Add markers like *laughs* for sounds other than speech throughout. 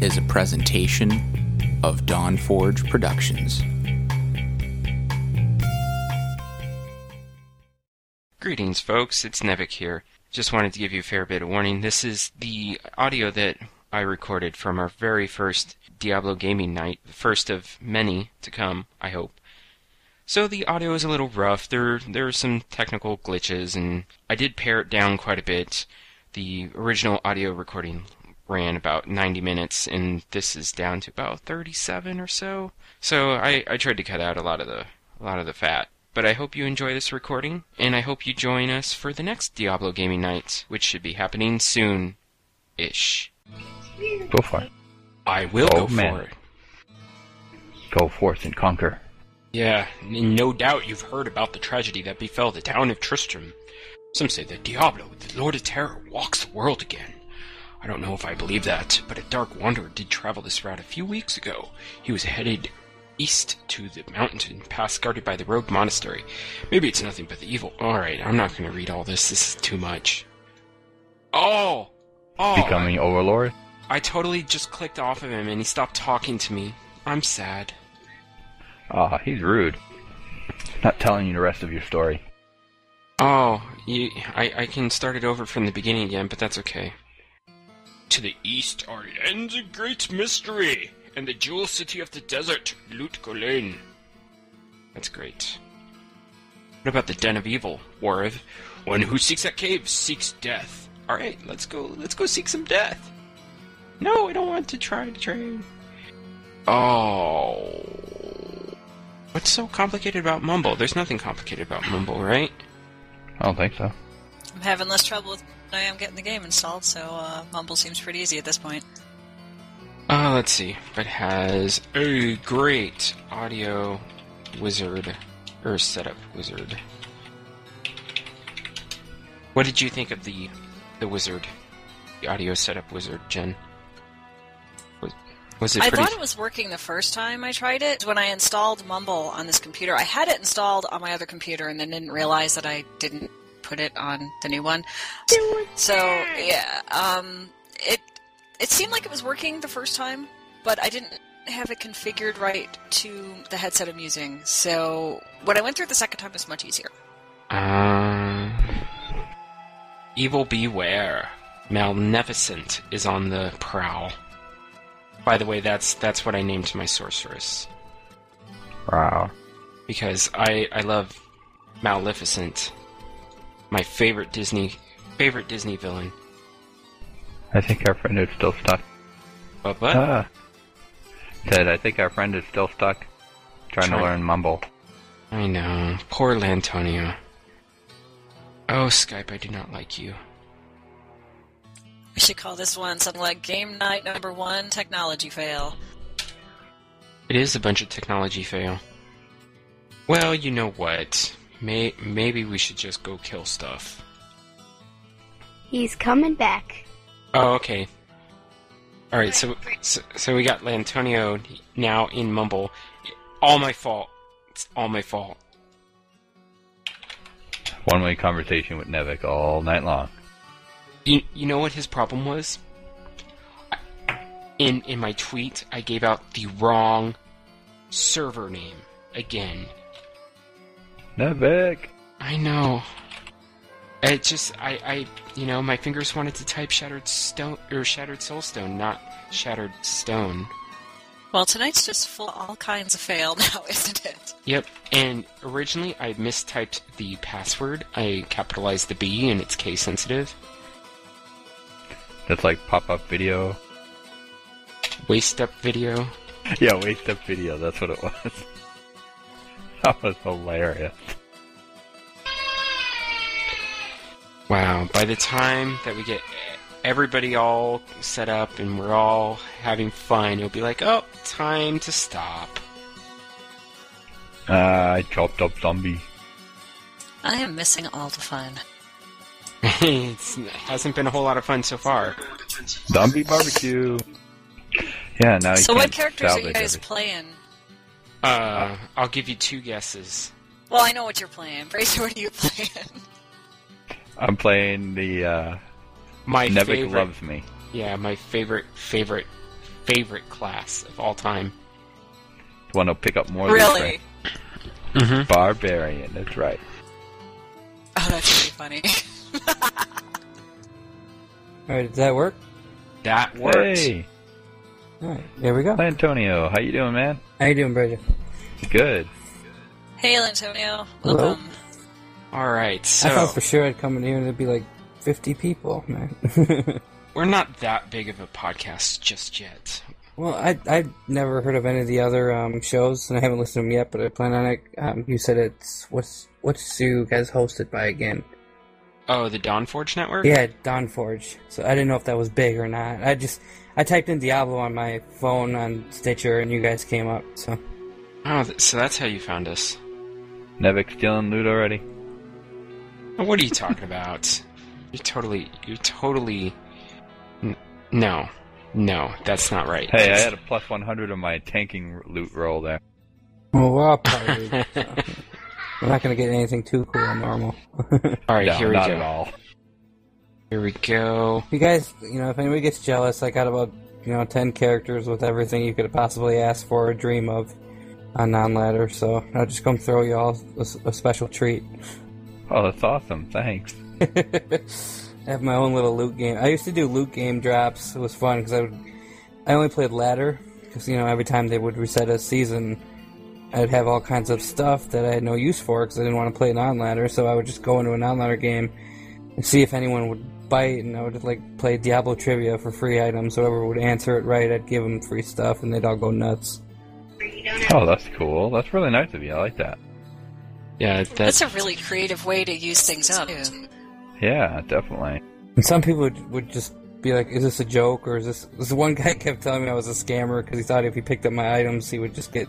is a presentation of Dawn Forge Productions. Greetings, folks. It's Nevik here. Just wanted to give you a fair bit of warning. This is the audio that I recorded from our very first Diablo gaming night, the first of many to come, I hope. So the audio is a little rough. There there are some technical glitches and I did pare it down quite a bit. The original audio recording ran about 90 minutes and this is down to about 37 or so. So I, I tried to cut out a lot of the a lot of the fat. But I hope you enjoy this recording, and I hope you join us for the next Diablo Gaming Night, which should be happening soon ish. Go for it. I will Oh, go man. for it. Go forth and conquer. Yeah, no doubt you've heard about the tragedy that befell the town of Tristram. Some say that Diablo, the Lord of Terror, walks the world again. I don't know if I believe that, but a dark wanderer did travel this route a few weeks ago. He was headed east to the mountain pass guarded by the rogue monastery. Maybe it's nothing but the evil. Alright, I'm not gonna read all this. This is too much. Oh! Oh! Becoming overlord. I totally just clicked off of him and he stopped talking to me. I'm sad. Ah, he's rude. Not telling you the rest of your story. Oh, you, I, I can start it over from the beginning again, but that's okay. To the east are lands of great mystery, and the jewel city of the desert, Lut Gholein. That's great. What about the den of evil, Warriv? One who seeks that cave seeks death. Alright, let's go, let's go seek some death. No, I don't want to try to train. Oh. What's so complicated about Mumble? There's nothing complicated about Mumble, right? I don't think so. I'm having less trouble with than I am getting the game installed, so uh, Mumble seems pretty easy at this point. Uh, let's see. It has a great audio wizard or setup wizard. What did you think of the the wizard, the audio setup wizard, Jen? Was, was it I pretty? thought it was working the first time I tried it. When I installed Mumble on this computer, I had it installed on my other computer and then didn't realize that I didn't put it on the new one. So yeah, um, it it seemed like it was working the first time, but I didn't have it configured right to the headset I'm using. So when I went through the second time, it was much easier. Um, evil beware. Malneficent is on the prowl. By the way, that's that's what I named my sorceress. Wow. because I I love Maleficent, my favorite Disney favorite Disney villain. I think our friend is still stuck. But what? Ah. Said, I think our friend is still stuck trying Trying- to learn mumble. I know, poor Lantonio. Oh Skype, I do not like you. We should call this one something like Game Night Number One Technology Fail. It is a bunch of technology fail. Well, you know what? May maybe we should just go kill stuff. He's coming back. Oh, okay. All right, so, so so we got Lantonio now in Mumble. All my fault. It's all my fault. One way conversation with Nevik all night long. You, you know what his problem was? In in my tweet, I gave out the wrong server name again. Nevik! I know. It just I I you know my fingers wanted to type shattered stone or shattered soulstone, not shattered stone. Well, tonight's just full all kinds of fail *laughs* now, isn't it? Yep. And originally I mistyped the password. I capitalized the B and it's case sensitive. That's like pop up video. Waste up video. *laughs* yeah, waste up video, that's what it was. *laughs* that was hilarious. Wow, by the time that we get everybody all set up and we're all having fun, it'll be like, oh, time to stop. Uh, I chopped up zombie. I am missing all the fun. *laughs* it hasn't been a whole lot of fun so far. Zombie barbecue! Yeah, now you so, can't So, what characters are you guys everything. playing? Uh, I'll give you two guesses. Well, I know what you're playing. Fraser, what are you playing? I'm playing the uh My Nevik favorite, loves me. yeah, my favorite, favorite, favorite class of all time. Want to pick up more? of Really? Mm-hmm. Barbarian. That's right. Oh, that's pretty funny. *laughs* All right, does that work? That works. Hey, All right, there we go. Antonio, how you doing, man? How you doing, Bridget? Good. hey, Antonio. Hello. Welcome. All right, I thought for sure I'd come in here and there'd be like 50 people, man. *laughs* we're not that big of a podcast just yet. well, I I'd never heard of any of the other um, shows, and I haven't listened to them yet, but I plan on it. Um, you said it's what's what's you guys hosted by again? Oh, the Dawnforge Network. Yeah, Dawnforge. So I didn't know if that was big or not. I just I typed in Diablo on my phone on Stitcher, and you guys came up. So Oh, so that's how you found us. Nevik stealing loot already? What are you talking about? You're totally, you're totally. N- no, no, that's not right. Hey, I had a plus 100 on my tanking loot roll there. well, we're all *laughs* probably. so we're not gonna get anything too cool and normal. *laughs* All right, no, here we not go. at all. Here we go. you guys, you know, if anybody gets jealous, I got about you know ten characters with everything you could possibly ask for or dream of on non-ladder. So I'll just come throw you all a special treat. Oh, that's awesome. Thanks. *laughs* I have my own little loot game. I used to do loot game drops. It was fun because I would. I only played ladder because you know every time they would reset a season, I'd have all kinds of stuff that I had no use for because I didn't want to play non-ladder. So I would just go into a non-ladder game and see if anyone would bite, and I would like play Diablo trivia for free items. Whoever would answer it right, I'd give them free stuff, and they'd all go nuts. Oh, that's cool. That's really nice of you. I like that. Yeah, That's that's a really creative way to use things up. too. Yeah, definitely. And some people would, would just be like, "Is this a joke?" Or is this? *laughs* This one guy kept telling me I was a scammer because he thought if he picked up my items, he would just get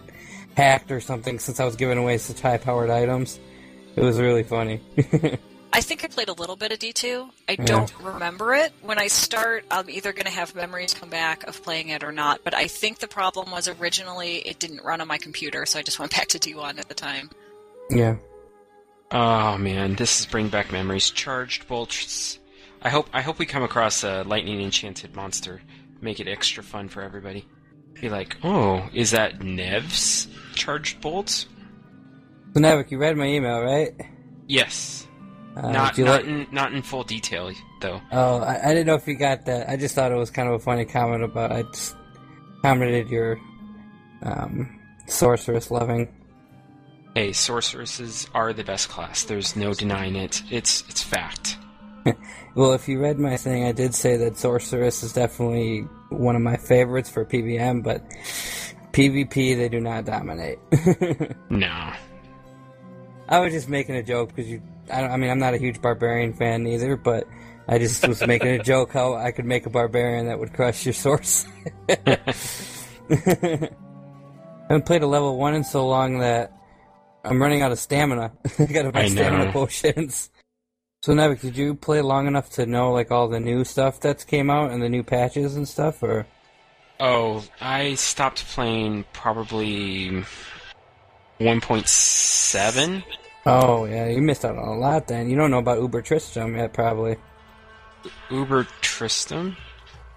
hacked or something. Since I was giving away such high-powered items, it was really funny. *laughs* I think I played a little bit of D2. I don't remember it. When I start, I'm either going to have memories come back of playing it or not. But I think the problem was originally it didn't run on my computer, so I just *laughs* went back to D1 at the time. yeah. Oh man, this is bring back memories. Charged bolts. I hope I hope we come across a lightning enchanted monster. Make it extra fun for everybody. Be like, oh, is that Nev's charged bolts? So Navik, you read my email, right? Yes. Uh, not not in not in full detail though. Oh, I, I didn't know if you got that. I just thought it was kind of a funny comment about. I just commented your um, sorceress loving. Hey, sorceresses are the best class. There's no denying it. It's it's fact. *laughs* Well, if you read my thing, I did say that sorceress is definitely one of my favorites for PVM, but PvP they do not dominate. *laughs* No. I was just making a joke because you. I, don't, I mean, I'm not a huge barbarian fan either, but I just was making a *laughs* joke how I could make a barbarian that would crush your source. *laughs* I haven't played a level one in so long that I'm running out of stamina. *laughs* I gotta buy I stamina potions. So Nevik, did you play long enough to know like all the new stuff that's came out and the new patches and stuff, or? Oh, I stopped playing probably 1.7. Oh yeah, you missed out on a lot. Then you don't know about Uber Tristram yet, probably. Uber Tristram?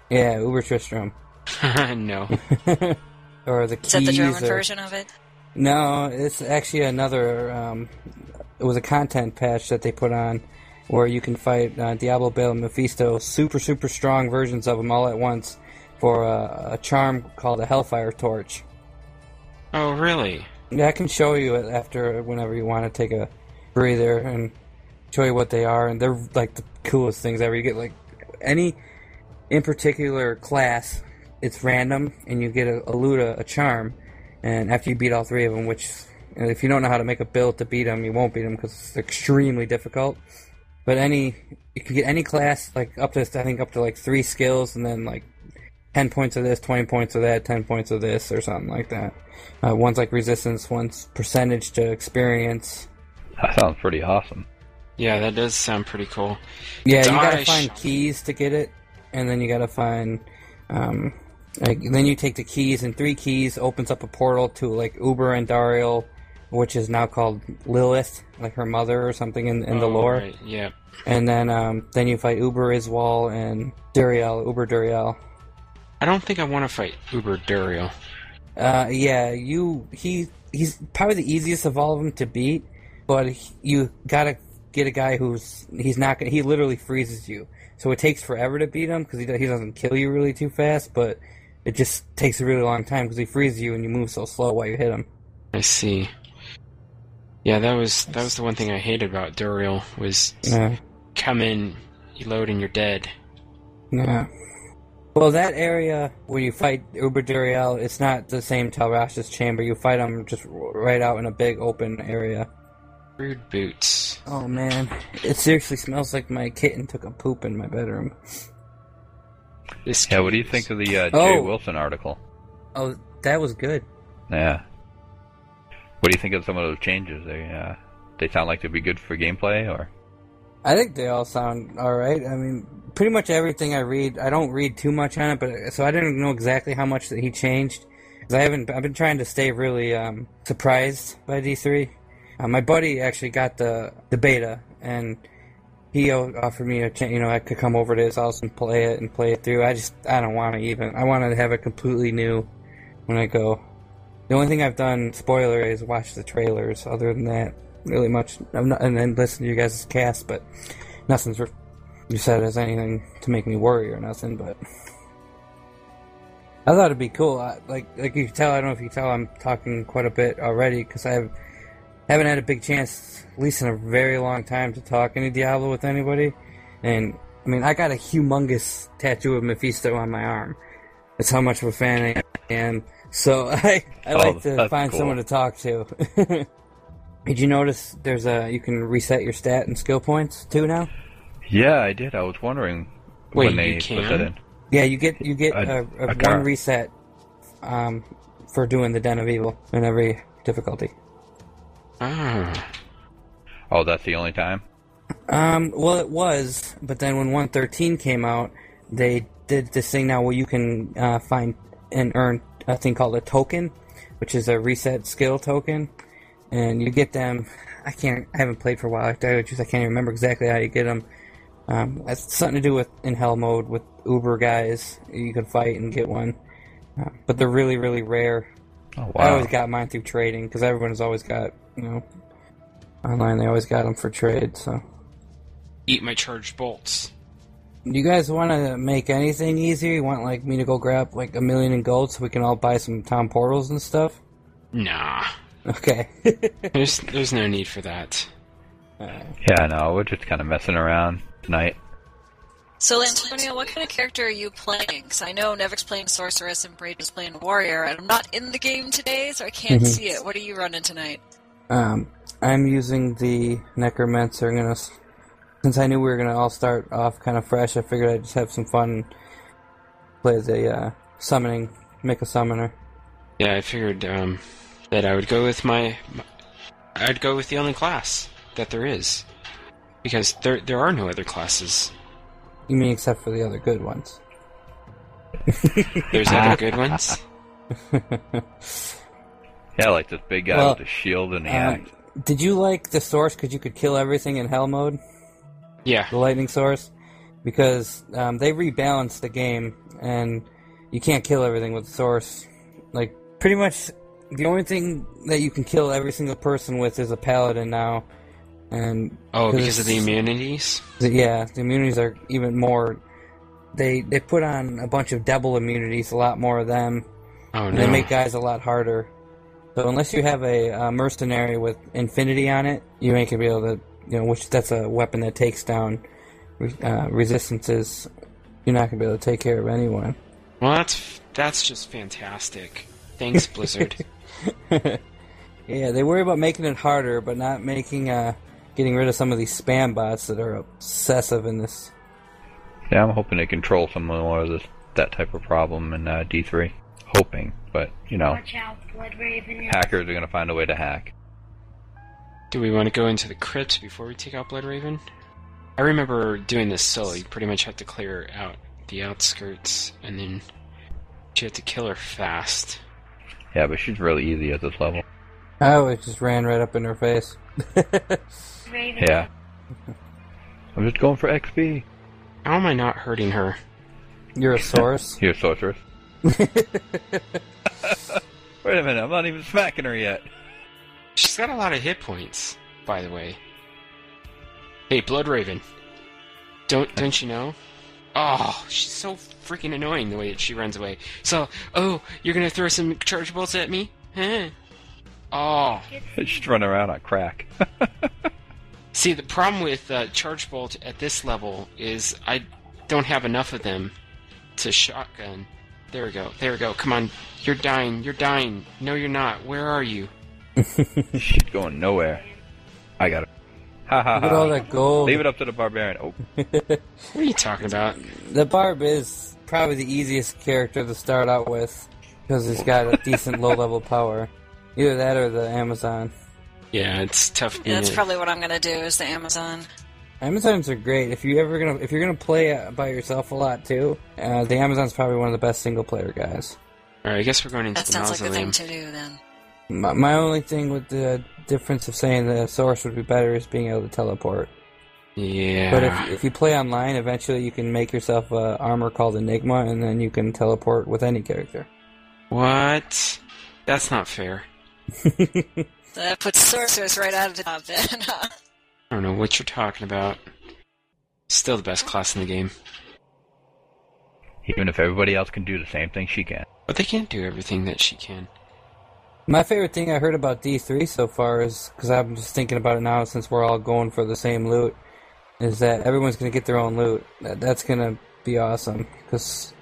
Yeah, Uber Tristram, *laughs* no. *laughs* or the keys. Is that the German or- version of it? No, it's actually another. Um, it was a content patch that they put on where you can fight uh, Diablo, Baal, and Mephisto, super super strong versions of them all at once for a, a charm called a Hellfire Torch. Oh, really? Yeah, I can show you it after whenever you want to take a breather and show you what they are, and they're like the coolest things ever. You get like any in particular class, it's random, and you get a, a loot, a, charm, and after you beat all three of them, which if you don't know how to make a build to beat them, you won't beat them because it's extremely difficult. But any you can get any class like up to I think up to like three skills, and then like 10 points of this, 20 points of that, 10 points of this, or something like that. Uh, one's like resistance, one's percentage to experience. That sounds pretty awesome. Yeah, that does sound pretty cool. Yeah, you gotta find keys to get it, and then you gotta find. Um, like, then you take the keys, and three keys opens up a portal to like Uber Andariel, which is now called Lilith, like her mother or something in, in the Oh, lore. right, Yeah. And then um, then you fight Uber Izual and Duriel, Uber Duriel. I don't think I want to fight Uber Duriel. Uh, yeah, you he he's probably the easiest of all of them to beat, but he- you gotta get a guy who's he's not gonna he literally freezes you, so it takes forever to beat him because he he doesn't kill you really too fast, but it just takes a really long time because he freezes you and you move so slow while you hit him. I see. Yeah, that was that was the one thing I hated about Duriel was Yeah, come in, you load, and you're dead. yeah. Well, that area where you fight Uber Duriel, it's not the same Tal Rasha's chamber. You fight him just right out in a big open area. Rude boots. Oh man, it seriously smells like my kitten took a poop in my bedroom. This Yeah, what do you think of the uh, Jay Oh. Wilson article? Oh, that was good. Yeah. What do you think of some of those changes? They uh, they sound like they'd be good for gameplay, or I think they all sound all right. I mean, pretty much everything I read, I don't read too much on it, but so I didn't know exactly how much that he changed. Cause I haven't. I've been trying to stay really um, surprised by D three. Uh, my buddy actually got the the beta, and he offered me a chance. You know, I could come over to his house and play it and play it through. I just I don't want to even. I want to have it completely new when I go. The only thing I've done, spoiler, is watch the trailers. Other than that, really much. I'm not, and then listen to you guys' cast, but nothing's re- you said as anything to make me worry or nothing. But I thought it'd be cool. I, like like you can tell, I don't know if you can tell, I'm talking quite a bit already because I have, haven't had a big chance, at least in a very long time, to talk any Diablo with anybody. And I mean, I got a humongous tattoo of Mephisto on my arm. That's how much of a fan I am. So *laughs* I I Oh, like to find cool. someone to talk to. *laughs* Did you notice there's a you can reset your stat and skill points too now? yeah, I did. I was wondering Wait, when they you put that in. Yeah, you get you get I- a, a, I one can't. reset um, for doing the Den of Evil in every difficulty. Ah, Oh, that's the only time. Um, well, it was, but then when 113 came out, they did this thing now where you can uh, find and earn a thing called a token, which is a reset skill token, and you get them. I can't. I haven't played for a while. I tell you the truth, I can't even remember exactly how you get them. Um, it's something to do with in hell mode with Uber guys. You can fight and get one, uh, but they're really, really rare. Oh wow. I always got mine through trading because everyone's always got you know online. They always got them for trade. So. eat my charged bolts. Do you guys want to make anything easier? You want like me to go grab like a million in gold so we can all buy some town portals and stuff? Nah, Okay. *laughs* there's there's no need for that. Yeah, no, we're just kind of messing around tonight. So, Antonio, what kind of character are you playing? Because I know Nevik's playing Sorceress and Braden's playing Warrior, and I'm not in the game today, so I can't Mhm. see it. What are you running tonight? um, I'm using the Necromancer. I'm gonna, since I knew we were gonna all start off kind of fresh, I figured I'd just have some fun. Play the uh, summoning, make a summoner. Yeah, I figured um, that I would go with my, my, I'd go with the only class that there is, because there there are no other classes. You mean except for the other good ones? There's other *laughs* good ones. *laughs* Yeah, like this big guy Well, with the shield and the Uh, did you like the source because you could kill everything in hell mode? Yeah, the lightning source because um, they rebalanced the game and you can't kill everything with the source. Like pretty much the only thing that you can kill every single person with is a paladin now. And Oh, 'cause because of the immunities? yeah, the immunities are even more. They they put on a bunch of double immunities, a lot more of them, Oh no. they make guys a lot harder. So unless you have a, uh mercenary with infinity on it, you ain't gonna be able to, you know, which that's a weapon that takes down uh, resistances. You're not gonna be able to take care of anyone. Well, that's that's just fantastic. Thanks, *laughs* Blizzard. *laughs* Yeah, they worry about making it harder, but not making uh, getting rid of some of these spam bots that are obsessive in this. Yeah, I'm hoping to control some more of this that type of problem in uh, D3. Hoping, but you know, Watch out, Blood Raven. hackers are gonna find a way to hack. Do we want to go into the crypt before we take out Blood Raven? I remember doing this solo. You pretty much have to clear out the outskirts, and then you have to kill her fast. Yeah, but she's really easy at this level. Oh, it just ran right up in her face. Yeah. I'm just going for XP. How am I not hurting her? You're a source. Here, sorceress. *laughs* *laughs* Wait a minute, I'm not even smacking her yet. She's got a lot of hit points, by the way. Hey, Blood Raven. Don't don't you know? Oh, she's so freaking annoying the way that she runs away. So, oh, you're gonna throw some charge bolts at me? Huh? Oh, *laughs* She's running around on crack. *laughs* see, the problem with uh, charge bolt at this level is I don't have enough of them to shotgun. There we go. There we go. Come on, you're dying. You're dying. No, you're not. Where are you? *laughs* She's going nowhere. I got her. Ha ha Look at all that gold. Leave it up to the barbarian. Oh, *laughs* What are you talking about? The Barb is probably the easiest character to start out with because he's got a decent low level power. Either that or the Amazon. Yeah, it's tough. Yeah, that's probably what I'm gonna do is the Amazon. Amazons are great if you ever gonna if you're gonna play uh, by yourself a lot too. Uh, the Amazon's probably one of the best single player guys. All right, I guess we're going into That the sounds like the thing to do then. My, my only thing with the difference of saying the source would be better is being able to teleport. Yeah. But if, if you play online, eventually you can make yourself a armor called Enigma, and then you can teleport with any character. What? That's not fair. *laughs* That puts sorcerers right out of the job then. I don't know what you're talking about. Still the best class in the game. even if everybody else can do the same thing she can. But they can't do everything that she can. My favorite thing I heard about D3 so far is because I'm just thinking about it now since we're all going for the same loot, is that everyone's going to get their own loot. That, that's going to be awesome because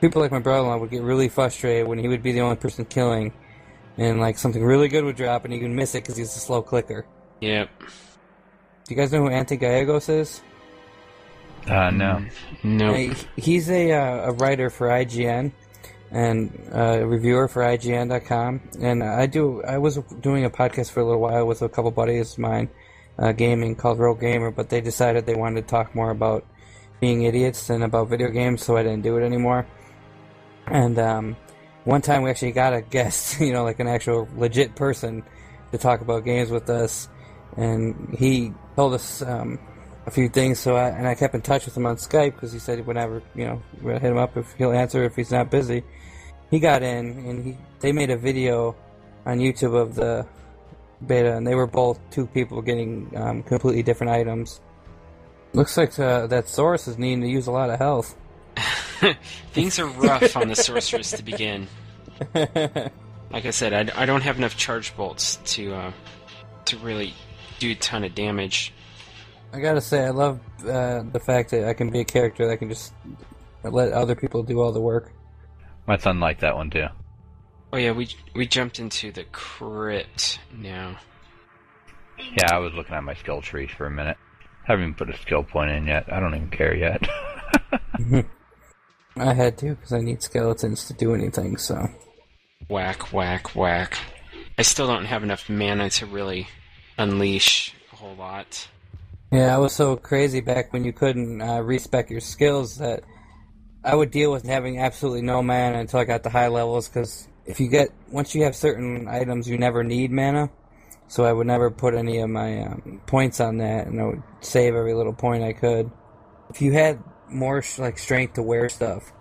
people like my brother-in-law would get really frustrated when he would be the only person killing, and like something really good would drop and he would miss it because he's a slow clicker. Yep. Do you guys know who Anthony Gallegos is? Uh, no. No. Uh, He's a uh, a writer for IGN and uh, a reviewer for IGN.com. And I do. I was doing a podcast for a little while with a couple buddies of mine, uh, gaming called Rogue Gamer, but they decided they wanted to talk more about being idiots than about video games, so I didn't do it anymore. And um, one time we actually got a guest, *laughs* you know, like an actual legit person, to talk about games with us, and he told us. Um, a few things. So I and I kept in touch with him on Skype because he said whenever you know we'll hit him up if he'll answer if he's not busy. He got in and he they made a video on YouTube of the beta, and they were both two people getting um, completely different items. Looks like uh, that Source is needing to use a lot of health. *laughs* Things are rough on the sorceress to begin. *laughs* Like I said, I, I don't have enough charge bolts to uh, to really do a ton of damage. I gotta say, I love uh, the fact that I can be a character that can just let other people do all the work. My son liked that one too. Oh yeah, we we jumped into the crypt now. Yeah, I was looking at my skill trees for a minute. Haven't even put a skill point in yet. I don't even care yet. *laughs* *laughs* I had to because I need skeletons to do anything. So Whack, whack, whack. I still don't have enough mana to really unleash a whole lot. Yeah, I was so crazy back when you couldn't uh, respec your skills that I would deal with having absolutely no mana until I got to high levels. Because if you get once you have certain items, you never need mana. So I would never put any of my um, points on that, and I would save every little point I could. If you had more like strength to wear stuff,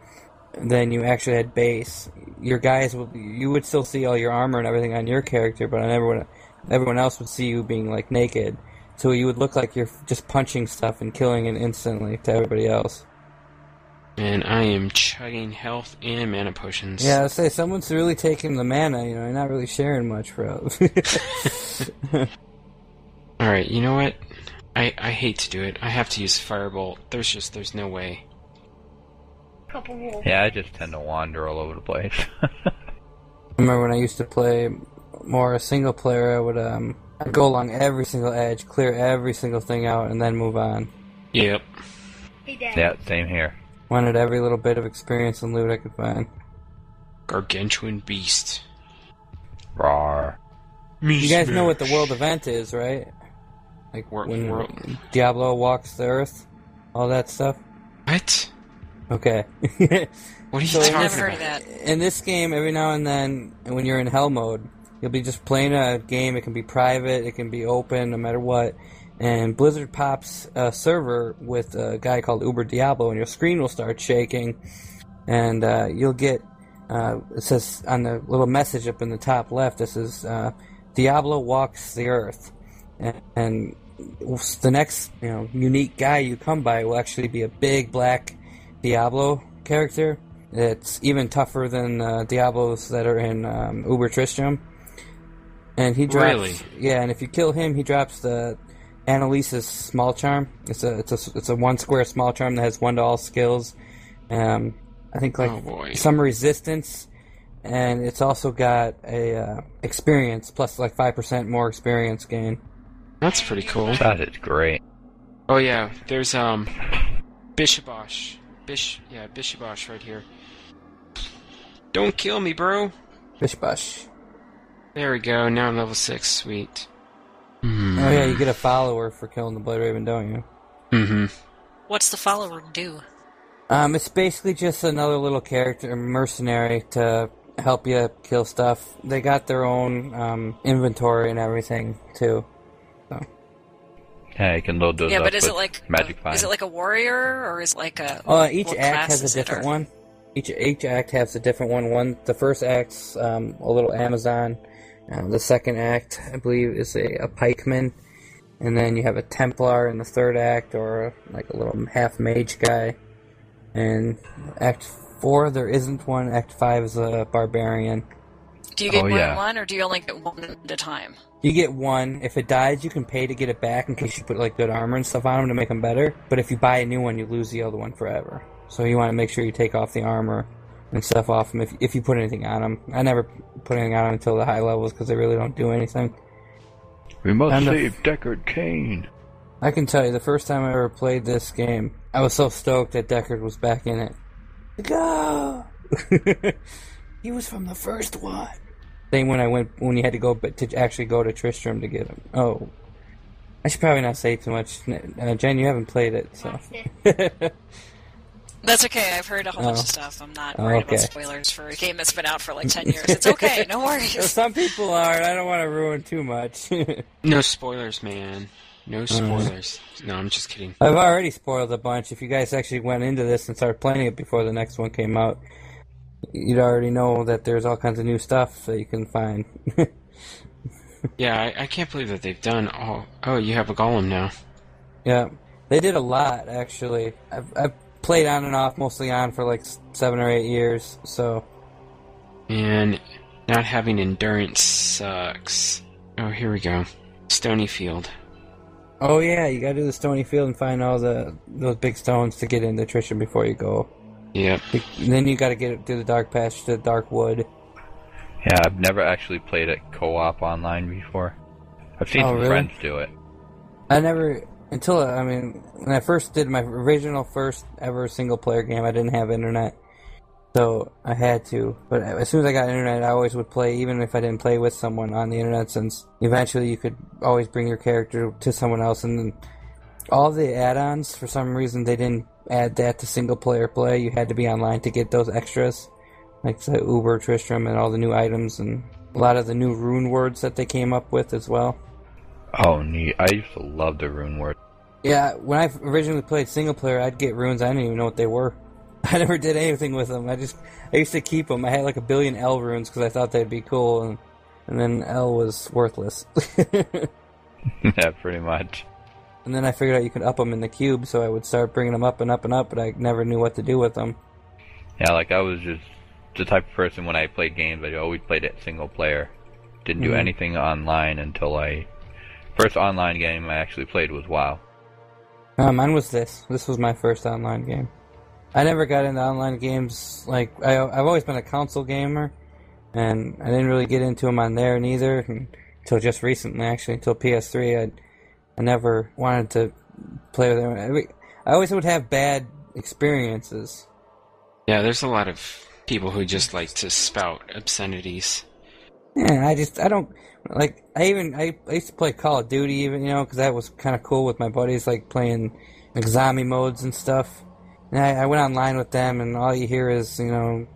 then you actually had base. Your guys would you would still see all your armor and everything on your character, but on everyone everyone else would see you being like naked. So you would look like you're just punching stuff and killing it instantly to everybody else. And I am chugging health and mana potions. Yeah, I say someone's really taking the mana. You know, you're not really sharing much, bro. *laughs* Alright, you know what? I, I hate to do it. I have to use Firebolt. There's just, there's no way. Couple wolves. yeah, I just tend to wander all over the place. I *laughs* remember when I used to play more a single player, I would um I'd go along every single edge, clear every single thing out, and then move on. Yep. Hey, Dad. yeah, same here. Wanted every little bit of experience and loot I could find. Gargantuan beast. Rawr. You guys know what the world event is, right? Like Wor- when world- Diablo walks the earth, all that stuff. What? Okay. What are you *laughs* So talking I've never heard about? of that. in this game, every now and then, when you're in hell mode, you'll be just playing a game. It can be private, it can be open, no matter what. And Blizzard pops a server with a guy called Uber Diablo, and your screen will start shaking, and uh, you'll get uh, it says on the little message up in the top left, this is uh, Diablo walks the earth, and, and the next you know unique guy you come by will actually be a big black Diablo character. It's even tougher than uh, Diablos that are in um, Uber Tristram. And he drops, Really? yeah. And if you kill him, he drops the Annihilus small charm. It's a it's a it's a one square small charm that has one to all skills. Um, I think like Oh, some resistance, and it's also got a uh, experience plus like five percent more experience gain. That's pretty cool. That is great. Oh yeah, there's um Bishibosh. Bish yeah, Bishibosh right here. Don't kill me, bro. Bish bash. There we go. Now I'm level six. Sweet. Oh yeah, you get a follower for killing the Blood Raven, don't you? Mm-hmm. What's the follower do? Um, it's basically just another little character, mercenary, to help you kill stuff. They got their own um, inventory and everything too. Yeah, you can load those yeah, up but is it like magic a, is it like a warrior or is it like a? Uh, each act has a different or- one. Each each act has a different one. One, the first act's um, a little Amazon. Uh, the second act, I believe, is a, a pikeman, and then you have a Templar in the third act, or like a little half mage guy. And Act four, there isn't one. Act five is a barbarian. Do you get Oh, more yeah. than one, or do you only get one at a time? You get one. If it dies, you can pay to get it back in case you put like good armor and stuff on them to make them better. But if you buy a new one, you lose the other one forever. So you want to make sure you take off the armor and stuff off them if if you put anything on them. I never put anything on 'em until the high levels because they really don't do anything. we must and the- save Deckard Cain. I can tell you, the first time I ever played this game, I was so stoked that Deckard was back in it. Go! *laughs* he was from the first one. Same when I went when you had to go, but to actually go to Tristram to get him. Oh, I should probably not say too much. Uh, Jen, you haven't played it, so. *laughs* That's okay. I've heard a whole bunch Oh. of stuff. I'm not Oh, worried okay. about spoilers for a game that's been out for like ten years. It's okay. No *laughs* worries. Some people are. and I don't want to ruin too much. *laughs* No spoilers, man. No mm. spoilers. No, I'm just kidding. I've already spoiled a bunch. If you guys actually went into this and started playing it before the next one came out, you'd already know that there's all kinds of new stuff that you can find. *laughs* Yeah, I, I can't believe that they've done all. Oh, you have a golem now. yeah, they did a lot actually. I've, I've played on and off, mostly on for like seven or eight years. So And not having endurance sucks. Oh, here we go. Stony Field. Oh yeah, you gotta do the stony field and find all the those big stones to get into Tristram before you go. Yep. And then you gotta get to the dark patch, to the dark wood. Yeah, I've never actually played it co-op online before. I've seen Oh, some really? friends do it. I never until I mean when I first did my original first ever single player game, I didn't have internet, so I had to. But as soon as I got internet, I always would play, even if I didn't play with someone on the internet, since eventually you could always bring your character to someone else, and then all the add-ons for some reason they didn't add that to single player play. You had to be online to get those extras, like the Uber Tristram and all the new items and a lot of the new rune words that they came up with as well. Oh, neat. I used to love the rune word. Yeah, when I originally played single player, I'd get runes. I didn't even know what they were. *laughs* I never did anything with them. I just I used to keep them. I had like a billion L runes because I thought they'd be cool, and and then L was worthless. *laughs* *laughs* yeah, pretty much. and then I figured out you could up them in the cube, so I would start bringing them up and up and up, but I never knew what to do with them. Yeah, like I was just the type of person when I played games, I always played it single player. Didn't do Mhm. anything online until I first online game I actually played was WoW. Uh, mine was this. This was my first online game. I never got into online games. Like I, I've always been a console gamer, and I didn't really get into them on there neither until just recently. Actually, until PS3, I, I never wanted to play with them. I, I always would have bad experiences. Yeah, there's a lot of people who just like to spout obscenities. Yeah, I just I don't like. I even I, I used to play Call of Duty even you know because that was kind of cool with my buddies like playing like zombie modes and stuff. And I, I went online with them and all you hear is you know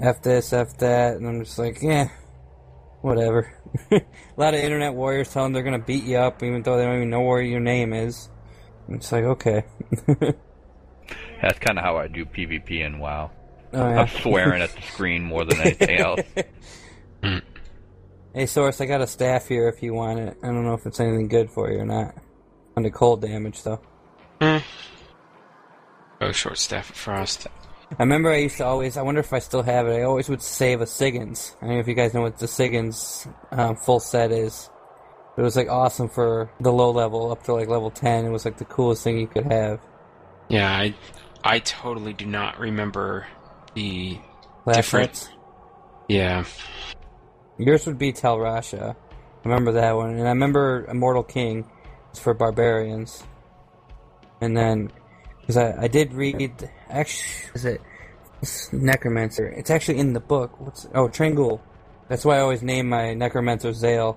f this f that and I'm just like yeah whatever. *laughs* a lot of internet warriors tell them they're gonna beat you up even though they don't even know where your name is. It's like okay. *laughs* That's kind of how I do PvP in WoW. Oh, yeah. I'm swearing at the screen more than anything *laughs* else. Hey, Source, I got a staff here if you want it. I don't know if it's anything good for you or not. Under cold damage, though. Oh, short staff of frost. I remember I used to always, I wonder if I still have it, I always would save a Sigon's. I don't know if you guys know what the Sigon's um, full set is. It was like awesome for the low level up to like level 10. It was like the coolest thing you could have. Yeah, I, I totally do not remember the Last Different. sets. yeah. Yours would be Tal Rasha. I remember that one. And I remember Immortal King was for barbarians. And then, because I, I did read, actually, is it it's Necromancer? It's actually in the book. What's Oh, Trang-Oul. That's why I always name my Necromancer Zayl.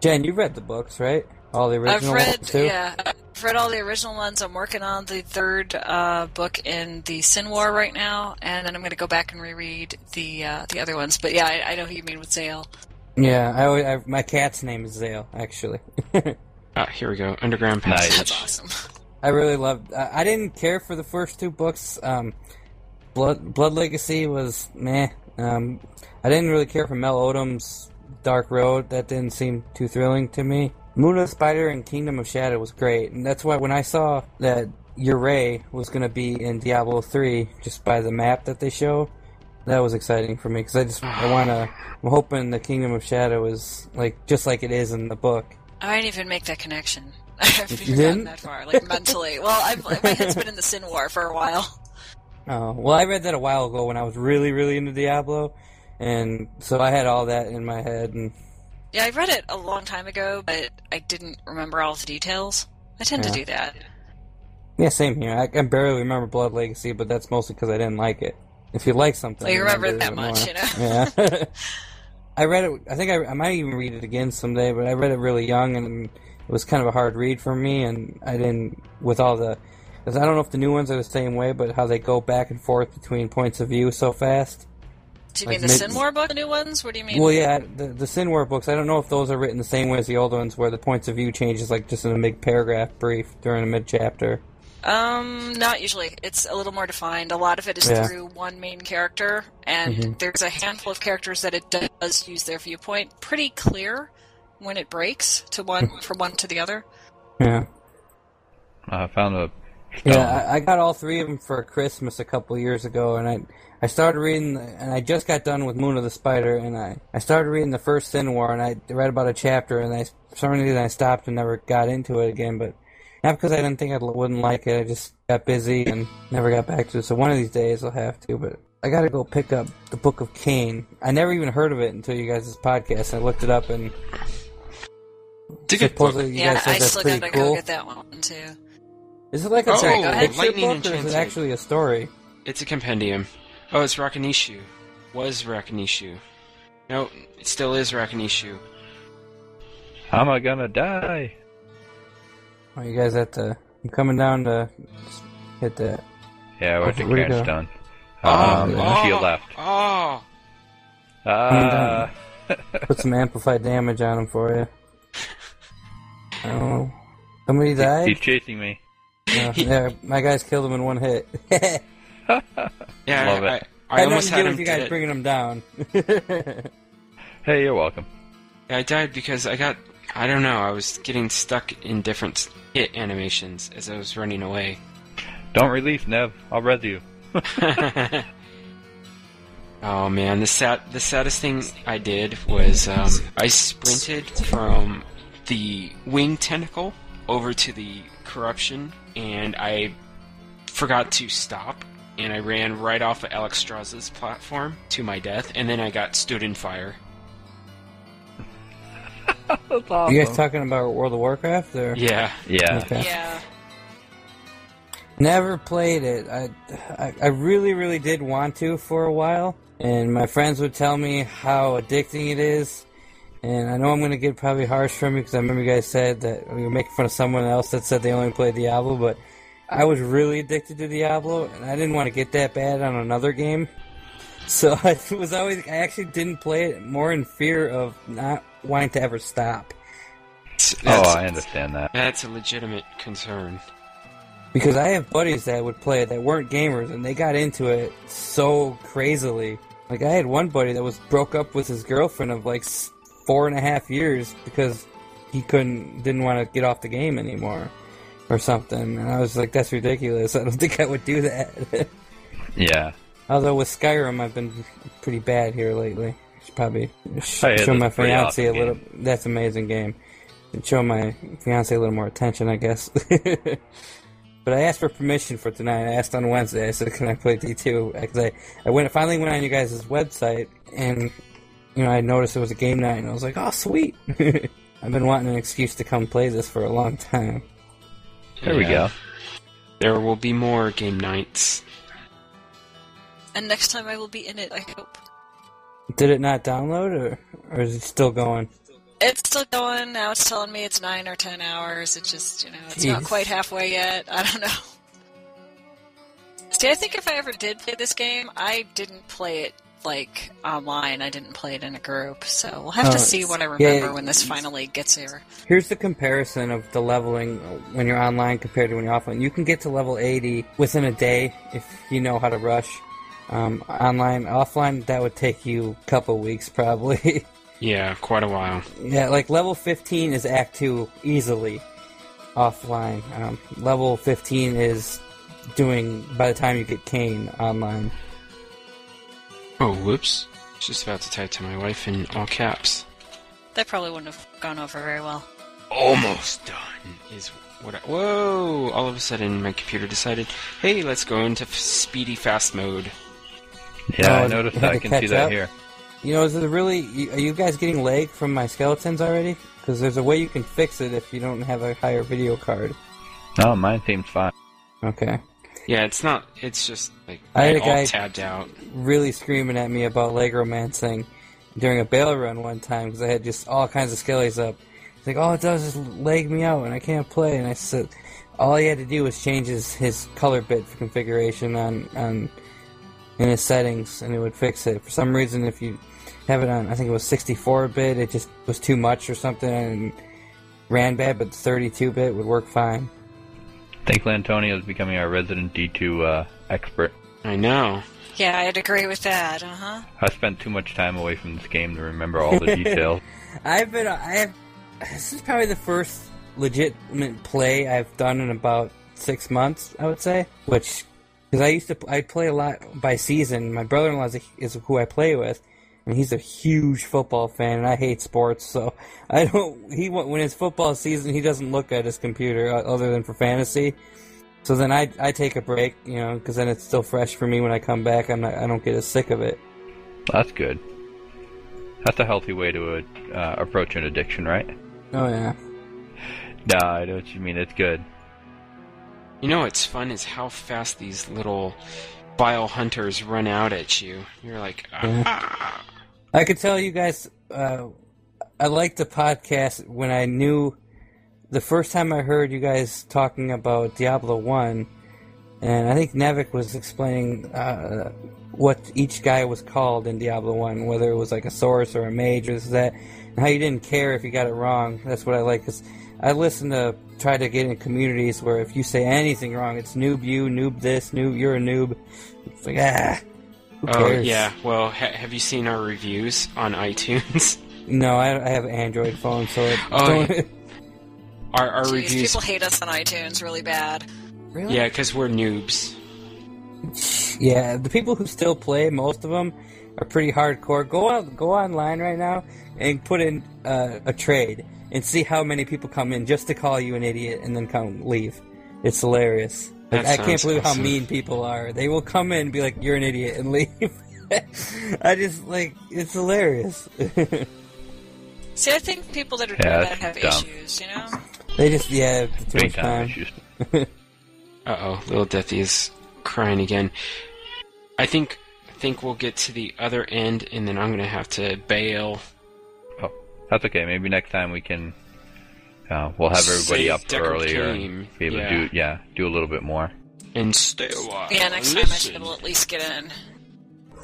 Jen, you read the books, right? All the original I've read, ones too? yeah, read all the original ones. I'm working on the third uh, book in the Sin War right now, and then I'm going to go back and reread the uh, the other ones. But yeah, I, I know who you mean with Zayl. Yeah, I, always, I my cat's name is Zayl, actually. *laughs* Ah, here we go. Underground Nice. passage. That's awesome. *laughs* I really loved. I, I didn't care for the first two books. Um, Blood Blood Legacy was meh. Um, I didn't really care for Mel Odom's Dark Road. That didn't seem too thrilling to me. Moon of the Spider and Kingdom of Shadow was great, and that's why when I saw that Ureh was going to be in Diablo three, just by the map that they show, that was exciting for me because I just I want to. I'm hoping the Kingdom of Shadow is like just like it is in the book. I didn't even make that connection. I haven't even gotten that far, like mentally. Well, I've, my head's been in the Sin War for a while. *laughs* Oh, well, I read that a while ago when I was really, really into Diablo, and so I had all that in my head. And Yeah, I read it a long time ago, but I didn't remember all the details. I tend Yeah. to do that. yeah, same here. I can barely remember Blood Legacy, but that's mostly because I didn't like it. If you like something, Well, you remember it that more. much, you know? Yeah. *laughs* *laughs* I read it. I think I, I might even read it again someday, but I read it really young, and it was kind of a hard read for me. And I didn't with all the. Cause I don't know if the new ones are the same way, but how they go back and forth between points of view so fast. Do you Like mean the mid- Sin War book, the new ones? What do you mean? Well, yeah, the the Sin War books. I don't know if those are written the same way as the old ones, where the points of view changes like just in a big paragraph brief during a mid chapter. Um, not usually. It's a little more defined. A lot of it is Yeah. through one main character, and Mhm. there's a handful of characters that it does use their viewpoint pretty clear when it breaks to one from one to the other. Yeah, I found a stone. yeah. I, I got all three of them for Christmas a couple years ago, and I I started reading, and I just got done with Moon of the Spider, and I I started reading the first Sin War, and I read about a chapter, and I for some reason I stopped and never got into it again, but. Not because I didn't think I wouldn't like it, I just got busy and never got back to it. So one of these days I'll have to, but I gotta go pick up the Book of Cain. I never even heard of it until you guys' podcast. I looked it up and It's a good book. supposedly you yeah, guys said I that's still pretty gotta go cool. get that one too. Is it like a Oh, Sorry, go ahead. picture book or is it actually a story? It's a compendium. Oh, it's Rakanishu. Was Rakanishu. No, it still is Rakanishu. How am I gonna die? Oh, you guys have to. I'm coming down to hit that. Yeah, we're at the Where'd go? done. Oh, Um, oh, to your left. Oh, Ah, *laughs* Put some amplified damage on him for you. *laughs* Oh, somebody died. he's chasing me. Yeah, *laughs* yeah, my guys killed him in one hit. Yeah. *laughs* Love I, it. I, I had almost had to do him you guys dead. bringing him down. *laughs* Hey, you're welcome. I died because I got. I don't know. I was getting stuck in different hit animations as I was running away. Don't release Nev. I'll res you. *laughs* oh man, the sad the saddest thing I did was um, I sprinted from the wing tentacle over to the corruption, and I forgot to stop, and I ran right off of Alexstrasza's platform to my death, and then I got stood in fire. *laughs* That's awesome. you guys talking about World of Warcraft or? Yeah, Yeah. Okay. Yeah. Never played it. I, I, I really, really did want to for a while, and my friends would tell me how addicting it is. And I know I'm going to get probably harsh from you because I remember you guys said that we were making fun of someone else that said they only played Diablo, but I was really addicted to Diablo, and I didn't want to get that bad on another game. So *laughs* I was always, I actually didn't play it more in fear of not wanting to ever stop. It's- Oh, I understand that. that's a legitimate concern. Because I have buddies that would play it that weren't gamers and they got into it so crazily. Like I had one buddy that was broke up with his girlfriend of like four and a half years because he couldn't didn't want to get off the game anymore or something. And I was like, that's ridiculous. I don't think I would do that. *laughs* Yeah. Although with Skyrim, I've been pretty bad here lately. Should probably Oh, yeah, show my a fiance a awesome little. That's an amazing game. Show my fiance a little more attention, I guess. *laughs* but I asked for permission for tonight. I asked on Wednesday. I said, "Can I play D 2 Because I, I went finally went on you guys' website and you know I noticed it was a game night, and I was like, "Oh, sweet." *laughs* I've been wanting an excuse to come play this for a long time. There we go. There will be more game nights. And next time I will be in it, I hope. Did it not download, or or is it still going? It's still going. Now it's telling me it's nine or ten hours. It just, you know, it's not quite halfway yet. *laughs* I don't know. See, I think if I ever did play this game, I didn't play it like online. I didn't play it in a group. So we'll have Oh, to see what I yeah, remember when this finally gets here. Here's the comparison of the leveling when you're online compared to when you're offline. You can get to level 80 within a day if you know how to rush. Um, online, offline, that would take you a couple weeks probably. *laughs* Yeah, quite a while. yeah, like level 15 is Act 2 easily offline. Um, level 15 is doing by the time you get Cain online. Oh, whoops. Just about to type to my wife in all caps. That probably wouldn't have gone over very well. Almost done is what I. Whoa! All of a sudden, my computer decided, hey, let's go into f- speedy fast mode. Yeah, I noticed that. I can see that up? here. You know, is it really? Are you guys getting lag from my skeletons already? Because there's a way you can fix it if you don't have a higher video card. Oh, mine seems fine. Okay. Yeah, it's not. It's just like I had a all guy- tabbed out. really screaming at me about leg romancing during a Baal run one time because I had just all kinds of skellies up. He's like, all it does is leg me out and I can't play. And I said, all he had to do was change his, his color bit configuration on, on in his settings and it would fix it. For some reason, if you have it on, I think it was 64 bit, it just was too much or something and ran bad, but 32 bit would work fine. I think Lantonio is becoming our resident D2 uh, expert. I know. Yeah, I'd agree with that. Uh huh. I spent too much time away from this game to remember all the *laughs* details. I've been. I have. This is probably the first legitimate play I've done in about six months. I would say, which because I used to I play a lot by season. My brother-in-law is, is who I play with, and he's a huge football fan, and I hate sports, so I don't. He when it's football season, he doesn't look at his computer uh, other than for fantasy. So then I I take a break, you know, because then it's still fresh for me when I come back. I'm not I don't get as sick of it. That's good. That's a healthy way to uh, approach an addiction, right? Oh yeah. No, I know what you mean. It's good. You know what's fun is how fast these little Vile Hunters run out at you. You're like, ah. I could tell you guys, uh, I liked the podcast when I knew the first time I heard you guys talking about Diablo 1, and I think Nevik was explaining uh, what each guy was called in Diablo 1, whether it was like a source or a mage or this that, and how you didn't care if you got it wrong. That's what I like, because I listen to try to get in communities where if you say anything wrong, it's noob you, noob this, noob, you're a noob. It's like, ah, Oh cares? yeah. Well, ha- have you seen our reviews on iTunes? *laughs* No, I, I have an Android phone, so it Oh, don't. *laughs* our our Jeez, reviews. people hate us on iTunes really bad. really? Yeah, because we're noobs. Yeah, the people who still play, most of them are pretty hardcore. Go on, go online right now and put in uh, a trade and see how many people come in just to call you an idiot and then come leave. It's hilarious. Like, I can't sounds believe how mean people are. They will come in and be like, "You're an idiot," and *laughs* leave. I just like it's hilarious. *laughs* See, I think people that are Yeah, doing that's that have dumb. issues, you know? they just yeah, too Big much time time. *laughs* Uh oh, little Deathy is crying again. I think I think we'll get to the other end, and then I'm gonna have to bail. Oh, that's okay. Maybe next time we can. Uh, we'll have everybody Save up Deckard earlier Cain. and be able Yeah. to do yeah do a little bit more. And stay a while. Yeah, next time I should be able to at least get in.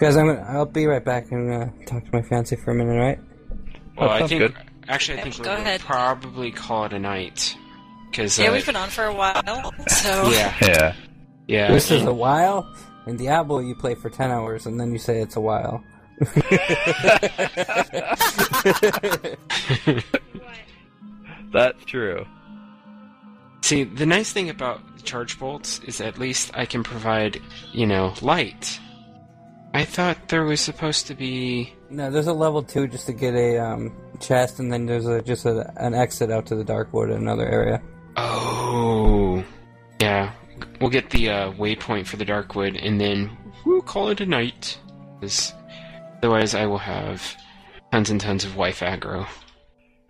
Guys, I'm gonna, I'll be right back and uh, talk to my fiance for a minute, right? Well, Oh, I think good. actually I think Go we'll ahead. probably call it a night Because Yeah, uh, we've been on for a while, so *laughs* yeah, *laughs* Yeah. yeah. This is a while. In Diablo, you play for 10 hours and then you say it's a while. *laughs* What? That's true. See, the nice thing about the charge bolts is at least I can provide, you know, light. I thought there was supposed to be. No, there's a level 2 just to get a um, chest, and then there's a, just a, an exit out to the Darkwood in another area. Oh, yeah. We'll get the uh, waypoint for the Darkwood, and then we'll call it a night. 'Cause otherwise, I will have tons and tons of wife aggro.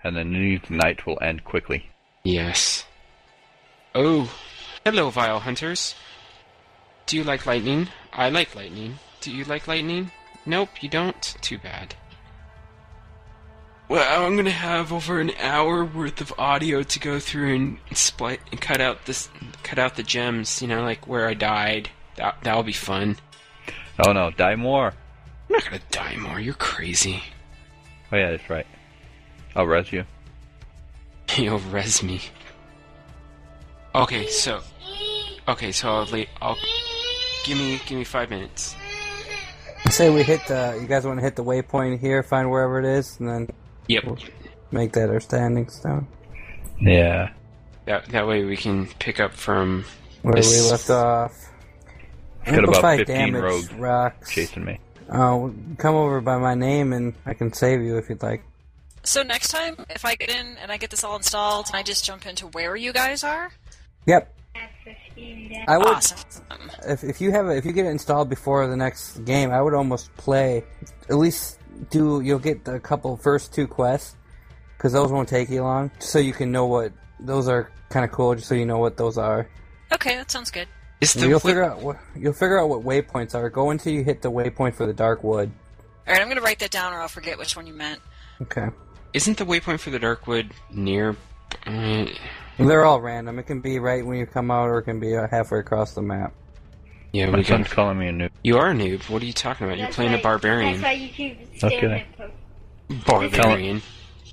And then the night will end quickly. Yes. Oh, hello, Vile Hunters. Do you like lightning? I like lightning. Do you like lightning? Nope, you don't? Too bad. Well, I'm gonna have over an hour worth of audio to go through and split and cut out this, cut out the gems. You know, like where I died. That that'll be fun. Oh no, die more. I'm not gonna die more. You're crazy. Oh yeah, that's right. I'll res you. *laughs* You'll res me. Okay, so okay, so I'll, le- I'll give me give me five minutes. I say we hit the. You guys want to hit the waypoint here, find wherever it is, and then Yep. make that our standing stone. Yeah. That that way we can pick up from. Where This- we left off. Got about Amplify 15 damage rogues rocks. Chasing me. Uh, come over by my name and I can save you if you'd like. So next time if I get in and I get this all installed, and I just jump into where you guys are. Yep. At 15 days. I would. Awesome. If, if you have it, if you get it installed before the next game, I would almost play. At least do you'll get the couple first two quests because those won't take you long, so you can know what those are. Kind of cool, just so you know what those are. Okay, that sounds good. The you'll wi- figure out what you'll figure out what waypoints are. Go until you hit the waypoint for the dark wood. All right, I'm gonna write that down, or I'll forget which one you meant. Okay. Isn't the waypoint for the Darkwood near? Uh, They're all random. It can be right when you come out, or it can be uh, halfway across the map. yeah, My we can. son's calling me a noob. You are a noob. What are you talking about? You're That's playing why- a barbarian. That's why you keep Okay. stamina po- Barbarian.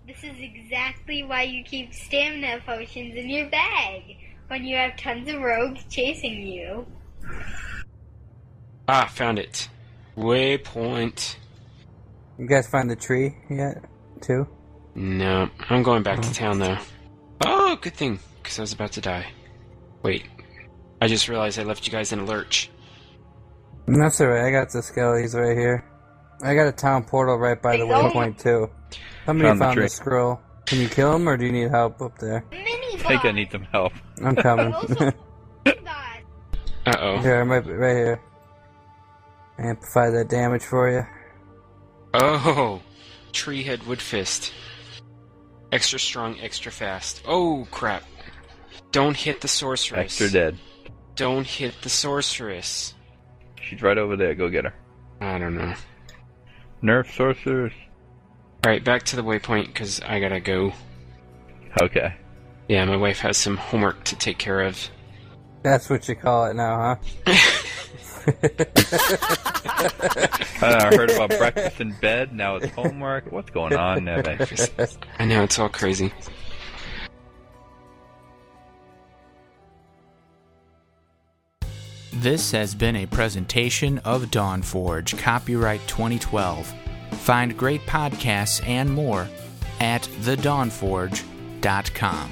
This is exactly why you keep stamina potions in your bag when you have tons of rogues chasing you. Ah, found it. Waypoint. You guys find the tree yet? Too. No, I'm going back to town though. Oh, good thing, because I was about to die. Wait, I just realized I left you guys in a lurch. That's alright. I got the skellies right here. I got a town portal right by the Hey, waypoint too. Somebody Found found, the the, scroll. Can you kill him, or do you need help up there? I think I need some help. I'm coming. *laughs* *laughs* Uh oh. here, I'm right, right here. Amplify that damage for you. Oh, tree head Treehead Woodfist. Extra strong, extra fast. Oh crap! Don't hit the sorceress. Extra dead. Don't hit the sorceress. She's right over there. Go get her. I don't know. Nerf sorcerers. Alright, back to the waypoint because I gotta go. Okay. Yeah, my wife has some homework to take care of. That's what you call it now, huh? *laughs* *laughs* Uh, I heard about breakfast in bed. Now it's homework. What's going on, Nevin? I know, it's all crazy. This has been a presentation of Dawnforge, copyright 2012. Find great podcasts and more at thedawnforge.com.